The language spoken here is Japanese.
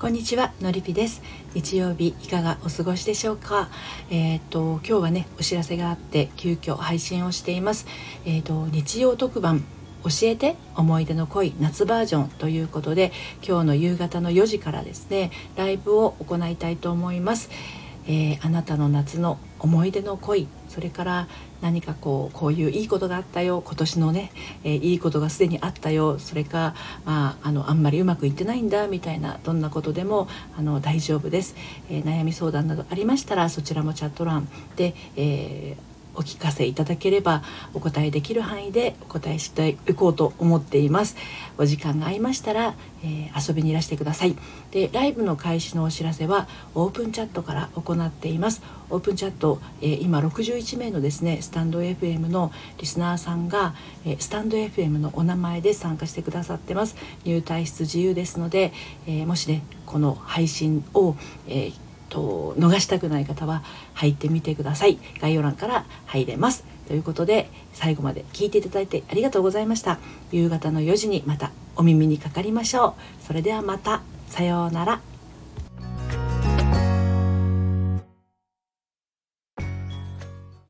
こんにちはのりぴです。日曜日いかがお過ごしでしょうか？えっ、と今日はねお知らせがあって急遽配信をしています。えっ、と日曜特番教えて思い出の恋夏バージョンということで今日の夕方の4時からですねライブを行いたいと思います。えー、あなたの夏の思い出の恋それから何かこうこういういいことがあったよ今年のね、えー、いいことがすでにあったよそれか、まあ、あのあんまりうまくいってないんだみたいなどんなことでもあの大丈夫です、えー、悩み相談などありましたらそちらもチャット欄で、えーお聞かせいただければお答えできる範囲でお答えしていこうと思っています。お時間が合いましたら、えー、遊びにいらしてください。でライブの開始のお知らせはオープンチャットから行っています。オープンチャット、えー、今61名のですねスタンド FM のリスナーさんが、えー、スタンド FM のお名前で参加してくださってます。入退出自由ですので、えもしねこの配信を、えーと逃したくない方は入ってみてください。概要欄から入れます。ということで最後まで聞いていただいてありがとうございました。夕方の4時にまたお耳にかかりましょう。それではまた。さようなら。